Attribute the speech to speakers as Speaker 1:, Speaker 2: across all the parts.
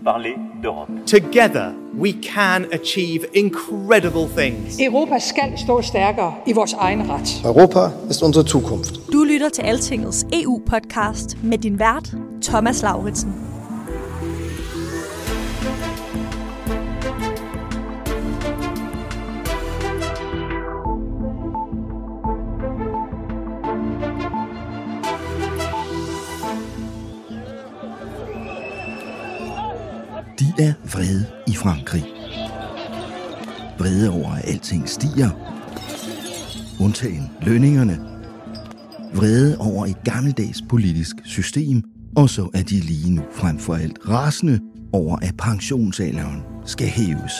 Speaker 1: vous parler d'Europe.
Speaker 2: Together, we can achieve incredible things.
Speaker 3: Europa skal stå stærkere i vores egen ret.
Speaker 4: Europa ist unsere Zukunft.
Speaker 5: Du lytter til Altingets EU-podcast med din vært, Thomas Lauritsen.
Speaker 6: Stiger. Undtagen lønningerne. Vrede over et gammeldags politisk system. Og så er de lige nu frem for alt rasende over, at pensionsalderen skal hæves.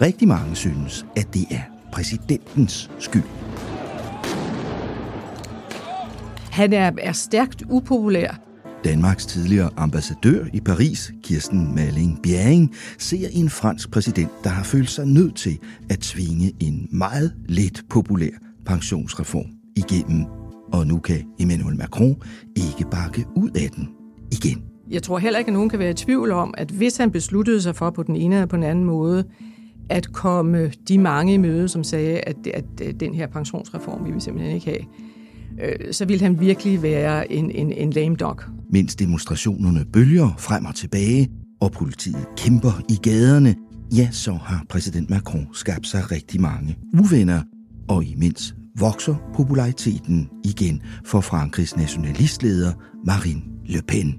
Speaker 6: Rigtig mange synes, at det er præsidentens skyld.
Speaker 3: Han er, er stærkt upopulær.
Speaker 6: Danmarks tidligere ambassadør i Paris, Kirsten Malling Bjerring, ser en fransk præsident, der har følt sig nødt til at tvinge en meget lidt populær pensionsreform igennem. Og nu kan Emmanuel Macron ikke bakke ud af den igen.
Speaker 3: Jeg tror heller ikke, at nogen kan være i tvivl om, at hvis han besluttede sig for på den ene eller på den anden måde, at komme de mange i møde, som sagde, at, at den her pensionsreform vi vil simpelthen ikke have, øh, så ville han virkelig være en, en, en lame dog.
Speaker 6: Mens demonstrationerne bølger frem og tilbage, og politiet kæmper i gaderne, ja, så har præsident Macron skabt sig rigtig mange uvenner, og imens vokser populariteten igen for Frankrigs nationalistleder Marine Le Pen.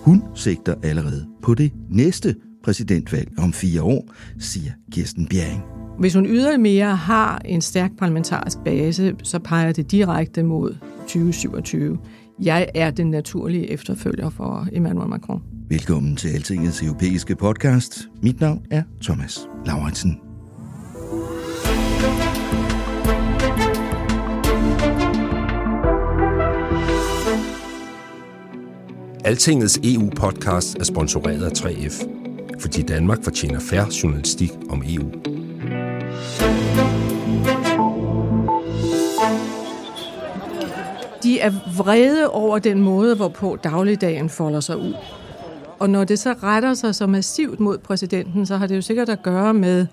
Speaker 6: Hun sigter allerede på det næste præsidentvalg om fire år, siger Kirsten Bjerring.
Speaker 3: Hvis hun ydermere har en stærk parlamentarisk base, så peger det direkte mod 2027. Jeg er den naturlige efterfølger for Emmanuel Macron.
Speaker 6: Velkommen til Altingets europæiske podcast. Mit navn er Thomas Lauritsen.
Speaker 7: Altingets EU-podcast er sponsoreret af 3F, fordi Danmark fortjener færre journalistik om EU.
Speaker 3: De er vrede over den måde, hvorpå dagligdagen folder sig ud. Og når det så retter sig så massivt mod præsidenten, så har det jo sikkert at gøre med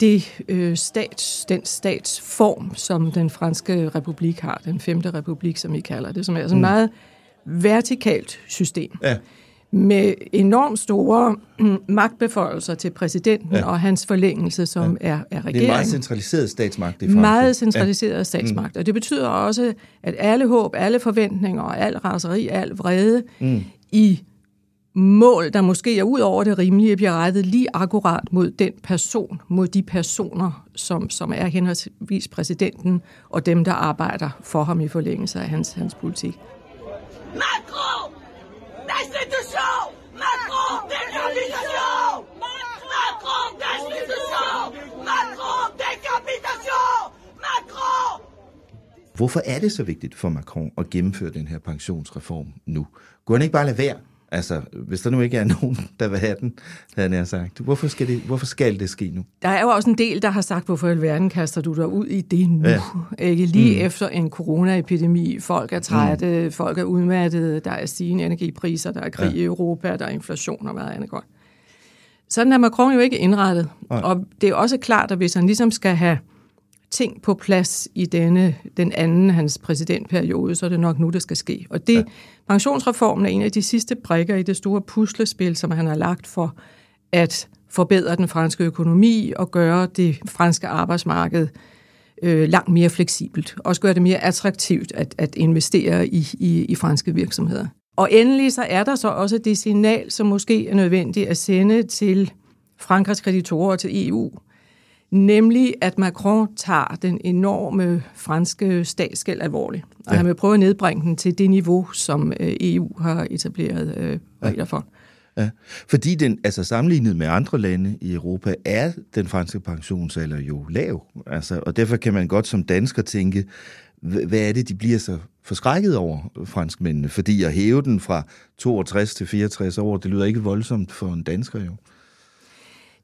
Speaker 3: det, øh, stats, den statsform, som den franske republik har, den femte republik, som vi kalder det, som er sådan et meget vertikalt system.
Speaker 2: Ja.
Speaker 3: Med enormt store mm, magtbeføjelser til præsidenten ja. og hans forlængelse, som ja. er, er
Speaker 2: Det er en
Speaker 3: regeringen.
Speaker 2: meget centraliseret statsmagt i Frankrig.
Speaker 3: Meget centraliseret statsmagt. Og det betyder også, at alle håb, alle forventninger og al raseri, al vrede mm. i mål, der måske er ud over det rimelige, bliver rettet lige akkurat mod den person, mod de personer, som, som er henholdsvis præsidenten og dem, der arbejder for ham i forlængelse af hans, hans politik.
Speaker 8: Macron Macron Décapitation Macron Destitution Macron Décapitation Macron
Speaker 2: Hvorfor er det så vigtigt for Macron at gennemføre den her pensionsreform nu? Kunne han ikke bare lade være? Altså, hvis der nu ikke er nogen, der vil have den, havde jeg sagt. Hvorfor skal, det, hvorfor skal det ske nu?
Speaker 3: Der er jo også en del, der har sagt, hvorfor i alverden kaster du dig ud i det nu?
Speaker 2: Ja.
Speaker 3: Ikke lige mm. efter en coronaepidemi. Folk er trætte, mm. folk er udmattede, der er stigende energipriser, der er krig ja. i Europa, der er inflation og hvad andet godt. Sådan er Macron jo ikke indrettet.
Speaker 2: Nej.
Speaker 3: Og det er også klart, at hvis han ligesom skal have ting på plads i denne, den anden hans præsidentperiode, så er det nok nu, det skal ske. Og det, ja. pensionsreformen er en af de sidste brikker i det store puslespil, som han har lagt for at forbedre den franske økonomi og gøre det franske arbejdsmarked øh, langt mere fleksibelt. Også gøre det mere attraktivt at, at investere i, i, i franske virksomheder. Og endelig så er der så også det signal, som måske er nødvendigt at sende til Frankrigs kreditorer og til EU, Nemlig, at Macron tager den enorme franske statsgæld alvorligt. Og ja. han vil prøve at nedbringe den til det niveau, som øh, EU har etableret øh, regler for.
Speaker 6: Ja, fordi den, altså sammenlignet med andre lande i Europa, er den franske pensionsalder jo lav. Altså, og derfor kan man godt som dansker tænke, hvad er det, de bliver så forskrækket over, franskmændene? Fordi at hæve den fra 62 til 64 år, det lyder ikke voldsomt for en dansker jo.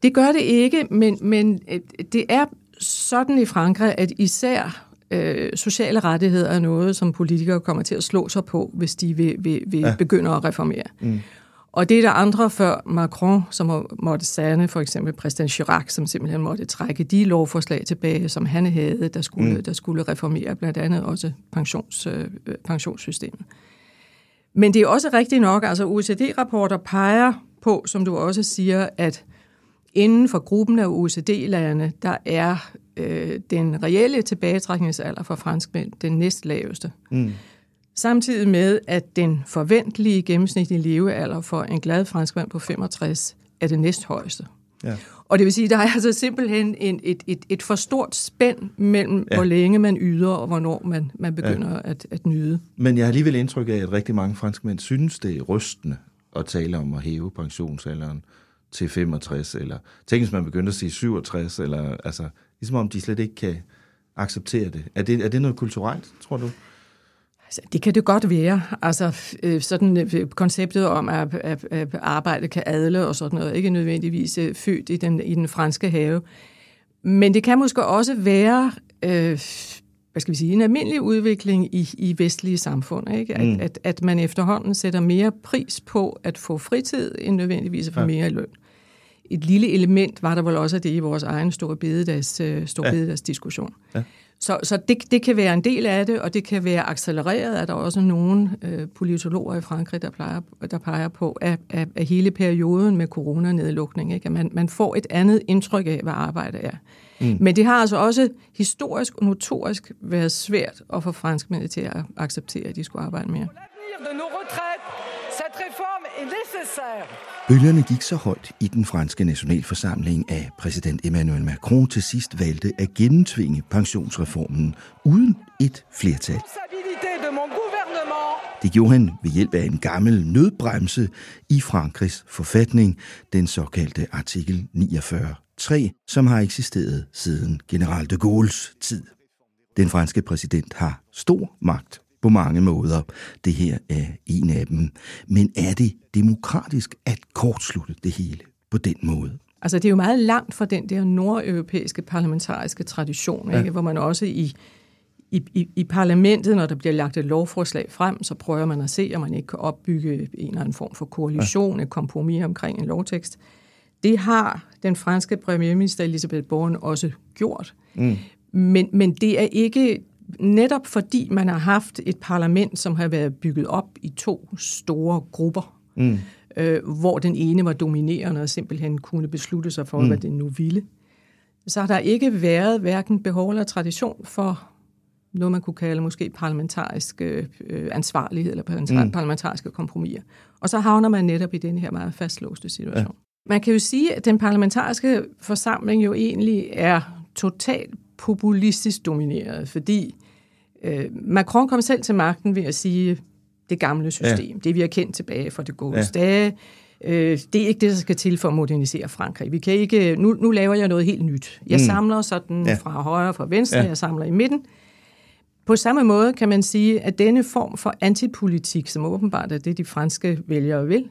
Speaker 3: Det gør det ikke, men, men øh, det er sådan i Frankrig, at især øh, sociale rettigheder er noget, som politikere kommer til at slå sig på, hvis de vil, vil, vil ja. begynde at reformere. Mm. Og det er der andre før Macron, som måtte sande, for eksempel præsident Chirac, som simpelthen måtte trække de lovforslag tilbage, som han havde, der skulle, mm. der skulle reformere blandt andet også pensions, øh, pensionssystemet. Men det er også rigtigt nok, altså OECD-rapporter peger på, som du også siger, at inden for gruppen af OECD-lande, der er øh, den reelle tilbagetrækningsalder for franskmænd den næstlaveste. Mm. Samtidig med, at den forventelige gennemsnitlige levealder for en glad franskmand på 65 er det næsthøjeste. Ja. Og det vil sige, at der er altså simpelthen en, et, et, et for stort spænd mellem, ja. hvor længe man yder, og hvornår man, man begynder ja. at, at nyde.
Speaker 6: Men jeg har alligevel indtryk af, at rigtig mange franskmænd synes, det er rystende at tale om at hæve pensionsalderen til 65, eller tænk, hvis man begynder at sige 67, eller altså, ligesom om de slet ikke kan acceptere det. Er det, er det noget kulturelt, tror du?
Speaker 3: Altså, det kan det godt være. Altså, øh, sådan øh, konceptet om, at, at, at arbejde kan adle og sådan noget, ikke nødvendigvis øh, født i den, i den franske have. Men det kan måske også være, øh, hvad skal vi sige, en almindelig udvikling i, i vestlige samfund. Ikke? At, mm. at, at man efterhånden sætter mere pris på at få fritid, end nødvendigvis at få ja. mere løn. Et lille element var der vel også af det i vores egen store bededags, store ja. bededags diskussion. Ja. Så, så det, det kan være en del af det, og det kan være accelereret, at der er også nogle øh, politologer i Frankrig, der, plejer, der peger på, at, at, at hele perioden med coronanedlukning, ikke? at man, man får et andet indtryk af, hvad arbejde er. Mm. Men det har altså også historisk og notorisk været svært at få franskmændene til at acceptere, at de skulle arbejde mere.
Speaker 9: Bølgerne gik så højt i den franske nationalforsamling, at præsident Emmanuel Macron til sidst valgte at gennemtvinge pensionsreformen uden et flertal. Det gjorde han ved hjælp af en gammel nødbremse i Frankrigs forfatning, den såkaldte artikel 49.3, som har eksisteret siden general de Gaulle's tid. Den franske præsident har stor magt på mange måder. Det her er en af dem. Men er det demokratisk at kortslutte det hele på den måde?
Speaker 3: Altså det er jo meget langt fra den der nordeuropæiske parlamentariske tradition, ja. ikke? hvor man også i, i, i, i parlamentet, når der bliver lagt et lovforslag frem, så prøver man at se, om man ikke kan opbygge en eller anden form for koalition, ja. et kompromis omkring en lovtekst. Det har den franske premierminister Elisabeth Borne også gjort. Mm. Men, men det er ikke netop fordi man har haft et parlament, som har været bygget op i to store grupper, mm. øh, hvor den ene var dominerende og simpelthen kunne beslutte sig for, mm. hvad den nu ville, så har der ikke været hverken behov eller tradition for noget, man kunne kalde måske parlamentarisk øh, ansvarlighed eller mm. parlamentariske kompromiser. Og så havner man netop i den her meget fastlåste situation. Ja. Man kan jo sige, at den parlamentariske forsamling jo egentlig er totalt populistisk domineret, fordi øh, Macron kom selv til magten ved at sige, det gamle system, ja. det vi har kendt tilbage fra det gode ja. dage, øh, det er ikke det, der skal til for at modernisere Frankrig. Vi kan ikke, nu, nu laver jeg noget helt nyt. Jeg mm. samler sådan ja. fra højre og fra venstre, ja. jeg samler i midten. På samme måde kan man sige, at denne form for antipolitik, som åbenbart er det, de franske vælgere vil,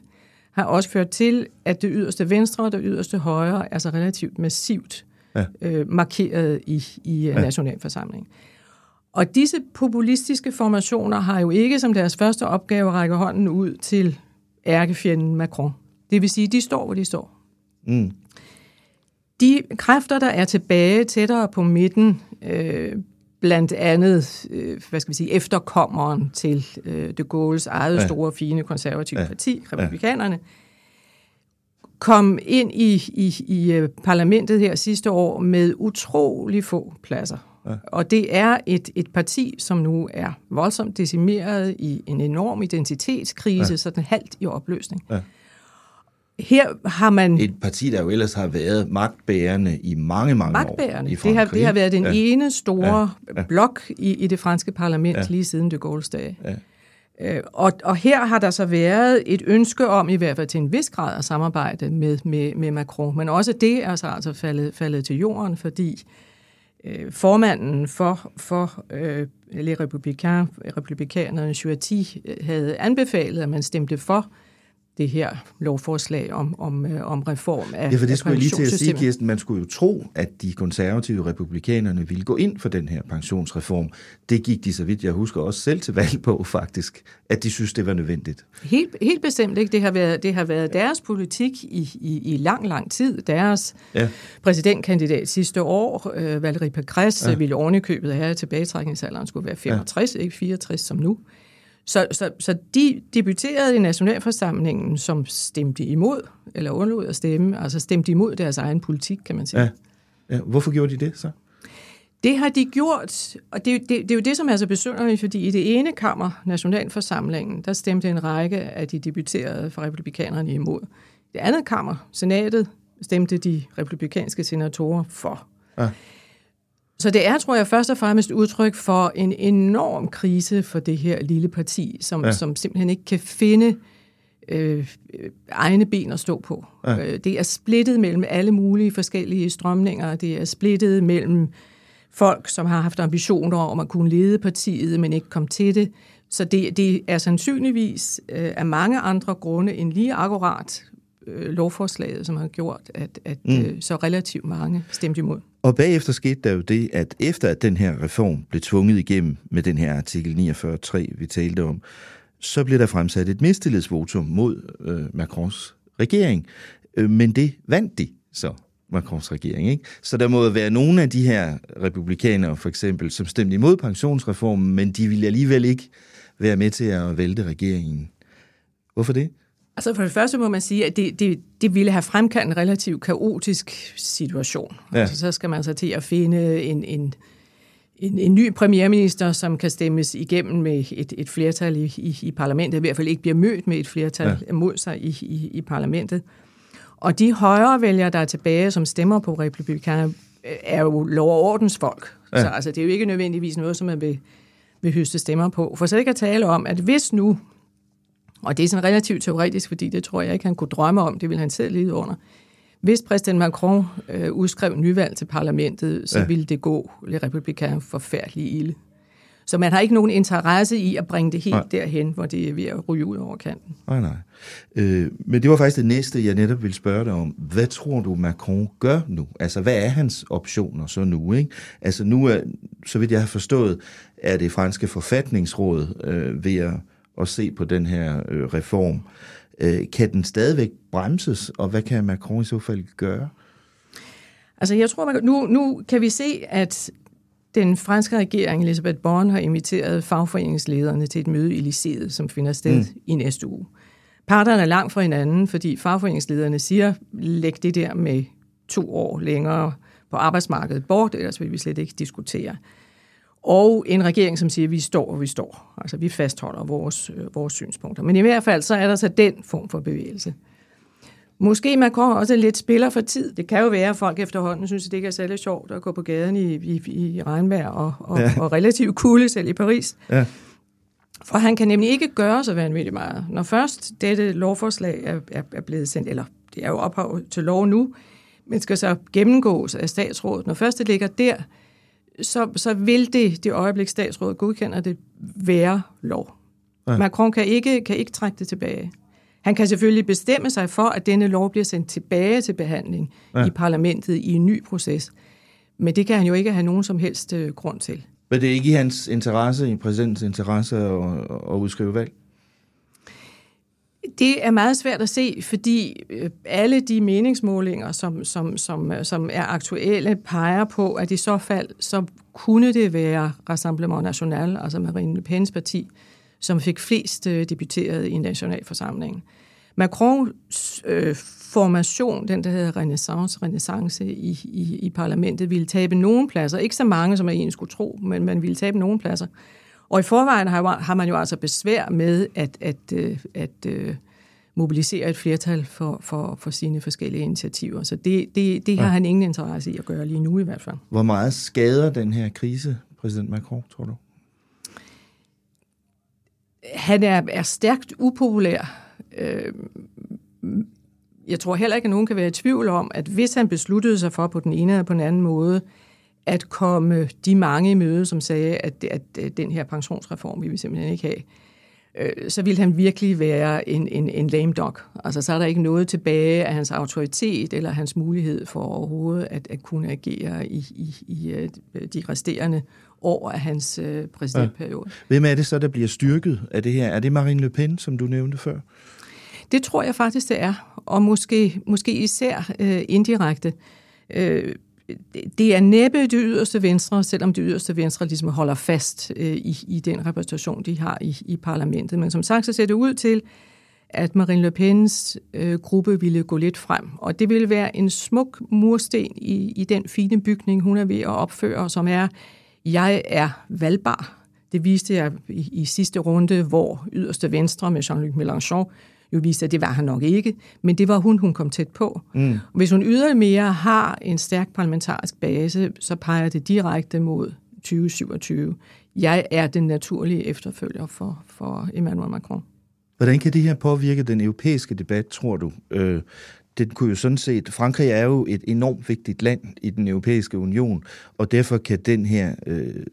Speaker 3: har også ført til, at det yderste venstre og det yderste højre er så relativt massivt ja. øh, markeret i, i ja. nationalforsamlingen. Og disse populistiske formationer har jo ikke som deres første opgave at række hånden ud til ærkefjenden Macron. Det vil sige, de står, hvor de står. Mm. De kræfter, der er tilbage tættere på midten, øh, blandt andet, øh, hvad skal vi sige, efterkommeren til øh, de Gaulle's eget ja. store, fine konservative ja. parti, republikanerne, ja kom ind i, i, i øh, parlamentet her sidste år med utrolig få pladser. Ja. Og det er et, et parti, som nu er voldsomt decimeret i en enorm identitetskrise, ja. sådan halvt i opløsning. Ja. her har man...
Speaker 6: Et parti, der jo ellers har været magtbærende i mange, mange
Speaker 3: magtbærende.
Speaker 6: år i
Speaker 3: det, har, det har været den
Speaker 6: ja.
Speaker 3: ene store
Speaker 6: Ja.
Speaker 3: blok i, i det franske parlament
Speaker 6: ja.
Speaker 3: lige siden de Gaulle's dage.
Speaker 6: Ja.
Speaker 3: Øh, og, og her har der så været et ønske om, i hvert fald til en vis grad, at samarbejde med, med, med Macron. Men også det er så altså faldet, faldet til jorden, fordi øh, formanden for, for øh, Les Républicains, republikanerne, Chuati, øh, havde anbefalet, at man stemte for det her lovforslag om, om, øh, om reform af
Speaker 6: Ja, for det skulle jeg lige til at sige. Kirsten. Man skulle jo tro, at de konservative republikanerne ville gå ind for den her pensionsreform. Det gik de, så vidt jeg husker, også selv til valg på, faktisk. At de synes, det var nødvendigt.
Speaker 3: Helt, helt bestemt ikke. Det har været, det har været deres politik i, i, i lang, lang tid. Deres
Speaker 6: Ja.
Speaker 3: præsidentkandidat sidste år, øh, Valérie Pécresse, ja. ville ovenikøbet have, at tilbagetrækningsalderen skulle være 65, ja. ikke 64 som nu. Så, så, så de debuterede i Nationalforsamlingen, som stemte imod, eller undlod at stemme, altså stemte imod deres egen politik, kan man sige.
Speaker 6: Ja. Ja, hvorfor gjorde de det så?
Speaker 3: Det har de gjort, og det, det, det er jo det, som er så besynderligt, fordi i det ene kammer, Nationalforsamlingen, der stemte en række af de debuterede fra republikanerne imod. I det andet kammer, Senatet, stemte de republikanske senatorer for.
Speaker 6: Ja.
Speaker 3: Så det er, tror jeg, først og fremmest udtryk for en enorm krise for det her lille parti, som,
Speaker 6: Ja.
Speaker 3: som simpelthen ikke kan finde øh, øh, egne ben at stå på. Ja. Øh, det er splittet mellem alle mulige forskellige strømninger. Det er splittet mellem folk, som har haft ambitioner om at kunne lede partiet, men ikke kom til det. Så det, det er sandsynligvis øh, af mange andre grunde end lige akkurat øh, lovforslaget, som har gjort, at, at
Speaker 6: Mm.
Speaker 3: øh, så relativt mange stemte imod.
Speaker 6: Og bagefter skete der jo det, at efter at den her reform blev tvunget igennem med den her artikel 49.3, vi talte om, så blev der fremsat et mistillidsvotum mod øh, Macrons regering. Øh, men det vandt de så, Macrons regering. Ikke? Så der må være nogle af de her republikanere, for eksempel, som stemte imod pensionsreformen, men de ville alligevel ikke være med til at vælte regeringen. Hvorfor det?
Speaker 3: Altså for det første må man sige, at det, det, det ville have fremkaldt en relativt kaotisk situation.
Speaker 6: Ja.
Speaker 3: Altså så skal man så til at finde en, en, en, en ny premierminister, som kan stemmes igennem med et, et flertal i, i, i parlamentet, i hvert fald ikke bliver mødt med et flertal
Speaker 6: Ja.
Speaker 3: mod sig i, i, i parlamentet. Og de højre vælgere, der er tilbage, som stemmer på republikanerne, er jo lov- og ordensfolk.
Speaker 6: Ja.
Speaker 3: Så altså, det er jo ikke nødvendigvis noget, som man vil, vil høste stemmer på. For så ikke at tale om, at hvis nu og det er sådan relativt teoretisk, fordi det tror jeg ikke, han kunne drømme om. Det ville han selv lide under. Hvis præsident Macron øh, udskrev nyvalg til parlamentet, så
Speaker 6: Ja.
Speaker 3: ville det gå Le Republicain forfærdeligt ilde. Så man har ikke nogen interesse i at bringe det helt.
Speaker 6: Nej.
Speaker 3: derhen, hvor det er ved at ryge ud over kanten.
Speaker 6: Nej, nej. Øh, men det var faktisk det næste, jeg netop ville spørge dig om. Hvad tror du, Macron gør nu? Altså, hvad er hans optioner så nu? Ikke? Altså, nu er, så vidt jeg har forstået, er det franske forfatningsråd øh, ved at, at se på den her øh, reform. Øh, kan den stadigvæk bremses, og hvad kan Macron i så fald gøre?
Speaker 3: Altså jeg tror, man, nu, nu kan vi se, at den franske regering, Elisabeth Borne, har inviteret fagforeningslederne til et møde i Lycéet, som finder sted
Speaker 6: Mm.
Speaker 3: mm. i næste uge. Parterne er langt fra hinanden, fordi fagforeningslederne siger, læg det der med to år længere på arbejdsmarkedet bort, ellers vil vi slet ikke diskutere. Og en regering, som siger, at vi står, hvor vi står. Altså, vi fastholder vores, øh, vores synspunkter. Men i hvert fald, så er der så den form for bevægelse. Måske Macron også lidt spiller for tid. Det kan jo være, at folk efterhånden synes, at det ikke er særlig sjovt at gå på gaden i, i, i regnvejr og, og,
Speaker 6: ja.
Speaker 3: og relativt kulde selv i Paris.
Speaker 6: Ja.
Speaker 3: For han kan nemlig ikke gøre så vanvittigt meget. Når først dette lovforslag er, er, er blevet sendt, eller det er jo ophav til lov nu, men skal så gennemgås af statsrådet. Når først det ligger der, så, så vil det, det øjeblik statsrådet godkender det, være lov.
Speaker 6: Ja.
Speaker 3: Macron kan ikke, kan ikke trække det tilbage. Han kan selvfølgelig bestemme sig for, at denne lov bliver sendt tilbage til behandling
Speaker 6: Ja.
Speaker 3: ja. i parlamentet i en ny proces. Men det kan han jo ikke have nogen som helst øh, grund til.
Speaker 6: Men det er ikke i hans interesse, i præsidentens interesse at, at udskrive valg?
Speaker 3: Det er meget svært at se, fordi øh, alle de meningsmålinger, som, som, som, øh, som er aktuelle, peger på, at i så fald, så kunne det være Rassemblement National, altså Marine Le Pens parti, som fik flest øh, debuteret i nationalforsamlingen. Macrons øh, formation, den der hedder renaissance, renaissance i, i, i parlamentet, ville tabe nogle pladser. Ikke så mange, som man egentlig skulle tro, men man ville tabe nogle pladser. Og i forvejen har, har man jo altså besvær med, at, at, øh, at øh, mobilisere et flertal for, for, for sine forskellige initiativer. Så det, det, det har ja. han ingen interesse i at gøre lige nu i hvert fald.
Speaker 6: Hvor meget skader den her krise præsident Macron, tror du?
Speaker 3: Han er, er stærkt upopulær. Øh, jeg tror heller ikke, at nogen kan være i tvivl om, at hvis han besluttede sig for på den ene eller på den anden måde, at komme de mange i møde, som sagde, at, at den her pensionsreform vil vi simpelthen ikke have, øh, så ville han virkelig være en, en, en lame dog. Altså, så er der ikke noget tilbage af hans autoritet eller hans mulighed for overhovedet at, at kunne agere i, i, i øh, de resterende år af hans øh, præsidentperiode. Ja.
Speaker 6: Hvem er det så, der bliver styrket af det her? Er det Marine Le Pen, som du nævnte før?
Speaker 3: Det tror jeg faktisk, det er. Og måske, måske især øh, indirekte. Øh, det er næppe det yderste venstre, selvom det yderste venstre ligesom holder fast øh, i, i den repræsentation, de har i, i parlamentet. Men som sagt, så ser det ud til, at Marine Le Pens øh, gruppe ville gå lidt frem. Og det ville være en smuk mursten i, i den fine bygning, hun er ved at opføre, som er, jeg er valgbar. Det viste jeg i, i sidste runde, hvor yderste venstre med Jean-Luc Mélenchon jo viste, at det var han nok ikke, men det var hun, hun kom tæt på. Mm. Hvis hun ydermere har en stærk parlamentarisk base, så peger det direkte mod 2027. Jeg er den naturlige efterfølger for, for Emmanuel Macron.
Speaker 6: Hvordan kan det her påvirke den europæiske debat, tror du? Øh, det kunne jo sådan set, Frankrig er jo et enormt vigtigt land i den europæiske union, og derfor kan den her, øh,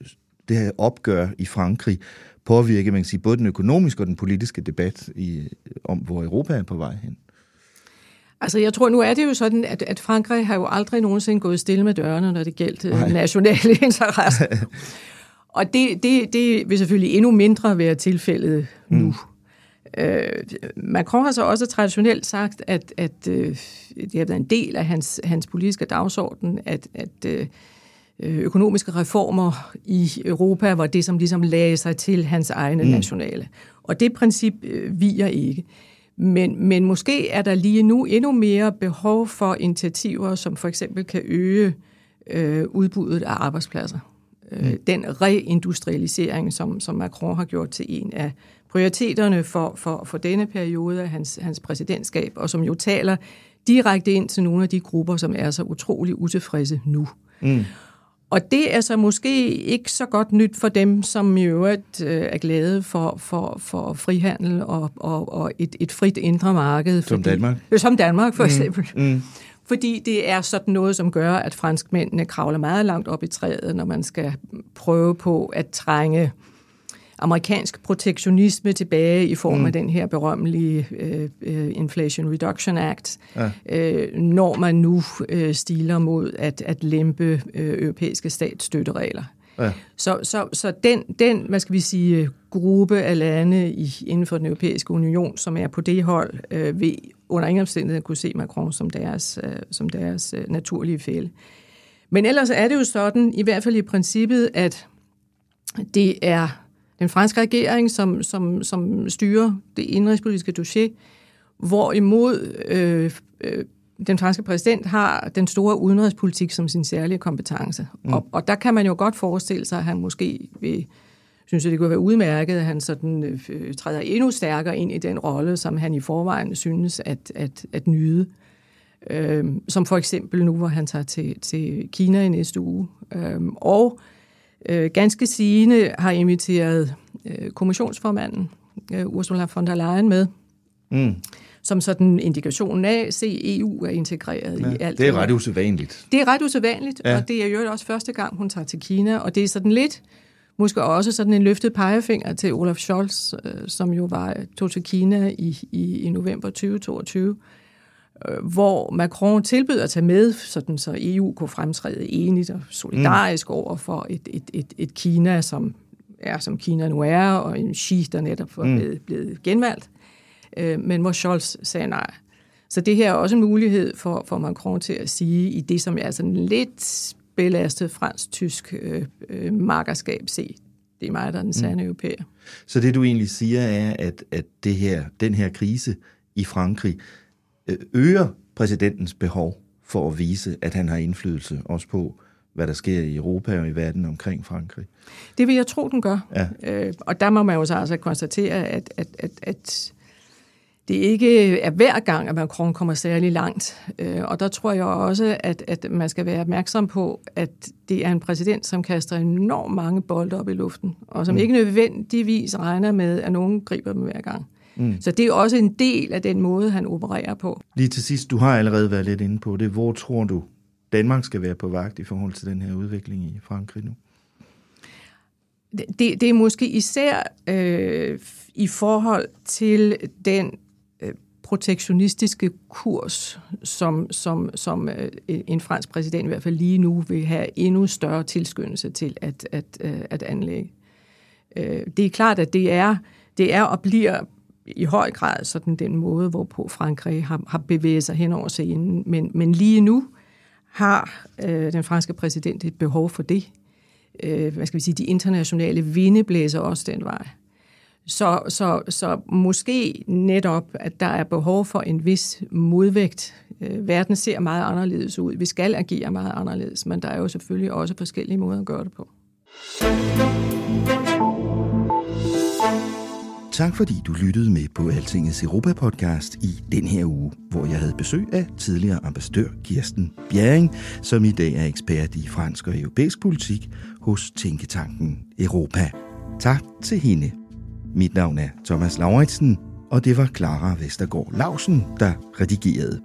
Speaker 6: det her opgør i Frankrig påvirke, man kan sige, både den økonomiske og den politiske debat i, om, hvor Europa er på vej hen?
Speaker 3: Altså, jeg tror, nu er det jo sådan, at, at Frankrig har jo aldrig nogensinde gået stille med dørene, når det gælder Nej. nationale interesser. og det, det, det vil selvfølgelig endnu mindre være tilfældet mm. nu. Øh, Macron har så også traditionelt sagt, at, at øh, det har været en del af hans, hans politiske dagsorden, at, at øh, Øh, økonomiske reformer i Europa var det, som ligesom lagde sig til hans egne mm. nationale. Og det princip øh, viger ikke. Men, men måske er der lige nu endnu mere behov for initiativer, som for eksempel kan øge øh, udbuddet af arbejdspladser. Øh, mm. Den reindustrialisering, som, som Macron har gjort til en af prioriteterne for, for, for denne periode af hans, hans præsidentskab, og som jo taler direkte ind til nogle af de grupper, som er så utrolig utilfredse nu. Mm. Og det er så måske ikke så godt nyt for dem, som i øvrigt øh, er glade for, for, for frihandel og, og, og et, et frit indre marked.
Speaker 6: Som fordi, Danmark?
Speaker 3: Som Danmark, for mm, eksempel. Mm. Fordi det er sådan noget, som gør, at franskmændene kravler meget langt op i træet, når man skal prøve på at trænge amerikansk protektionisme tilbage i form mm. af den her berømmelige øh, øh, Inflation Reduction Act, ja. øh, når man nu øh, stiler mod at, at lempe øh, europæiske statsstøtteregler. Ja. Så, så, så den, den, hvad skal vi sige, gruppe af lande i, inden for den europæiske union, som er på det hold, øh, vil under ingen omstændighed kunne se Macron som deres, øh, som deres øh, naturlige fælde. Men ellers er det jo sådan, i hvert fald i princippet, at det er den franske regering, som, som, som styrer det indrigspolitiske dossier, hvorimod øh, øh, den franske præsident har den store udenrigspolitik som sin særlige kompetence. Mm. Og, og der kan man jo godt forestille sig, at han måske vil synes, at det kunne være udmærket, at han sådan, øh, træder endnu stærkere ind i den rolle, som han i forvejen synes at, at, at nyde. Øh, som for eksempel nu, hvor han tager til, til Kina i næste uge. Øh, og øh, ganske sigende har inviteret øh, kommissionsformanden øh, Ursula von der Leyen med, mm. som sådan indikationen af, se EU er integreret ja, i alt.
Speaker 6: Det er ret usædvanligt.
Speaker 3: Det er ret usædvanligt, ja. og det er jo også første gang, hun tager til Kina, og det er sådan lidt, måske også sådan en løftet pegefinger til Olaf Scholz, øh, som jo var tog til Kina i, i, i november 2022, øh, hvor Macron tilbød at tage med, sådan så EU kunne fremtræde enigt og solidarisk mm. over for et, et, et, et Kina, som er som Kina nu er, og en Xi, der netop er mm. blevet, blevet genvalgt, øh, men hvor Scholz sagde nej. Så det her er også en mulighed for, for Macron til at sige, i det som er sådan lidt belastet fransk-tysk øh, øh, markerskab, se, det er mig, der er den sande mm. europæer.
Speaker 6: Så det du egentlig siger er, at, at det her, den her krise i Frankrig øh, øger præsidentens behov for at vise, at han har indflydelse også på, hvad der sker i Europa og i verden omkring Frankrig.
Speaker 3: Det vil jeg tro, den gør. Ja. Øh, og der må man jo så altså konstatere, at, at, at, at det ikke er hver gang, at Macron kommer særlig langt. Øh, og der tror jeg også, at, at man skal være opmærksom på, at det er en præsident, som kaster enormt mange bolde op i luften, og som mm. ikke nødvendigvis regner med, at nogen griber dem hver gang. Mm. Så det er også en del af den måde, han opererer på.
Speaker 10: Lige til sidst, du har allerede været lidt inde på det. Hvor tror du, Danmark skal være på vagt i forhold til den her udvikling i Frankrig nu?
Speaker 3: Det, det er måske især øh, i forhold til den øh, protektionistiske kurs, som, som, som øh, en fransk præsident i hvert fald lige nu vil have endnu større tilskyndelse til at, at, øh, at anlægge. Øh, det er klart, at det er, det er og bliver i høj grad sådan den måde, hvorpå Frankrig har, har bevæget sig hen over scenen. Men, men lige nu har øh, den franske præsident et behov for det. Øh, hvad skal vi sige, de internationale vinde blæser også den vej. Så, så, så måske netop, at der er behov for en vis modvægt. Øh, verden ser meget anderledes ud. Vi skal agere meget anderledes, men der er jo selvfølgelig også forskellige måder at gøre det på.
Speaker 6: Tak fordi du lyttede med på Altingets Europa-podcast i den her uge, hvor jeg havde besøg af tidligere ambassadør Kirsten Bjerring, som i dag er ekspert i fransk og europæisk politik hos Tænketanken Europa. Tak til hende. Mit navn er Thomas Lauritsen, og det var Clara Vestergaard Lausen, der redigerede.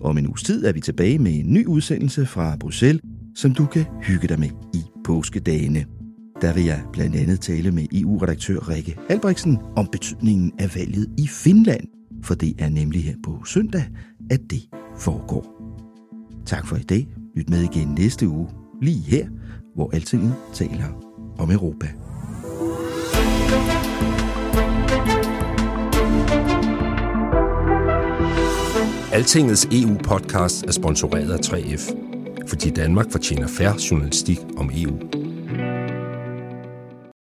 Speaker 6: Om en uges tid er vi tilbage med en ny udsendelse fra Bruxelles, som du kan hygge dig med i påskedagene. Der vil jeg blandt andet tale med EU-redaktør Rikke Albrechtsen om betydningen af valget i Finland, for det er nemlig her på søndag, at det foregår. Tak for i dag. Lyt med igen næste uge, lige her, hvor Altinget taler om Europa.
Speaker 7: Altingets EU-podcast er sponsoreret af 3F, fordi Danmark fortjener færre journalistik om EU.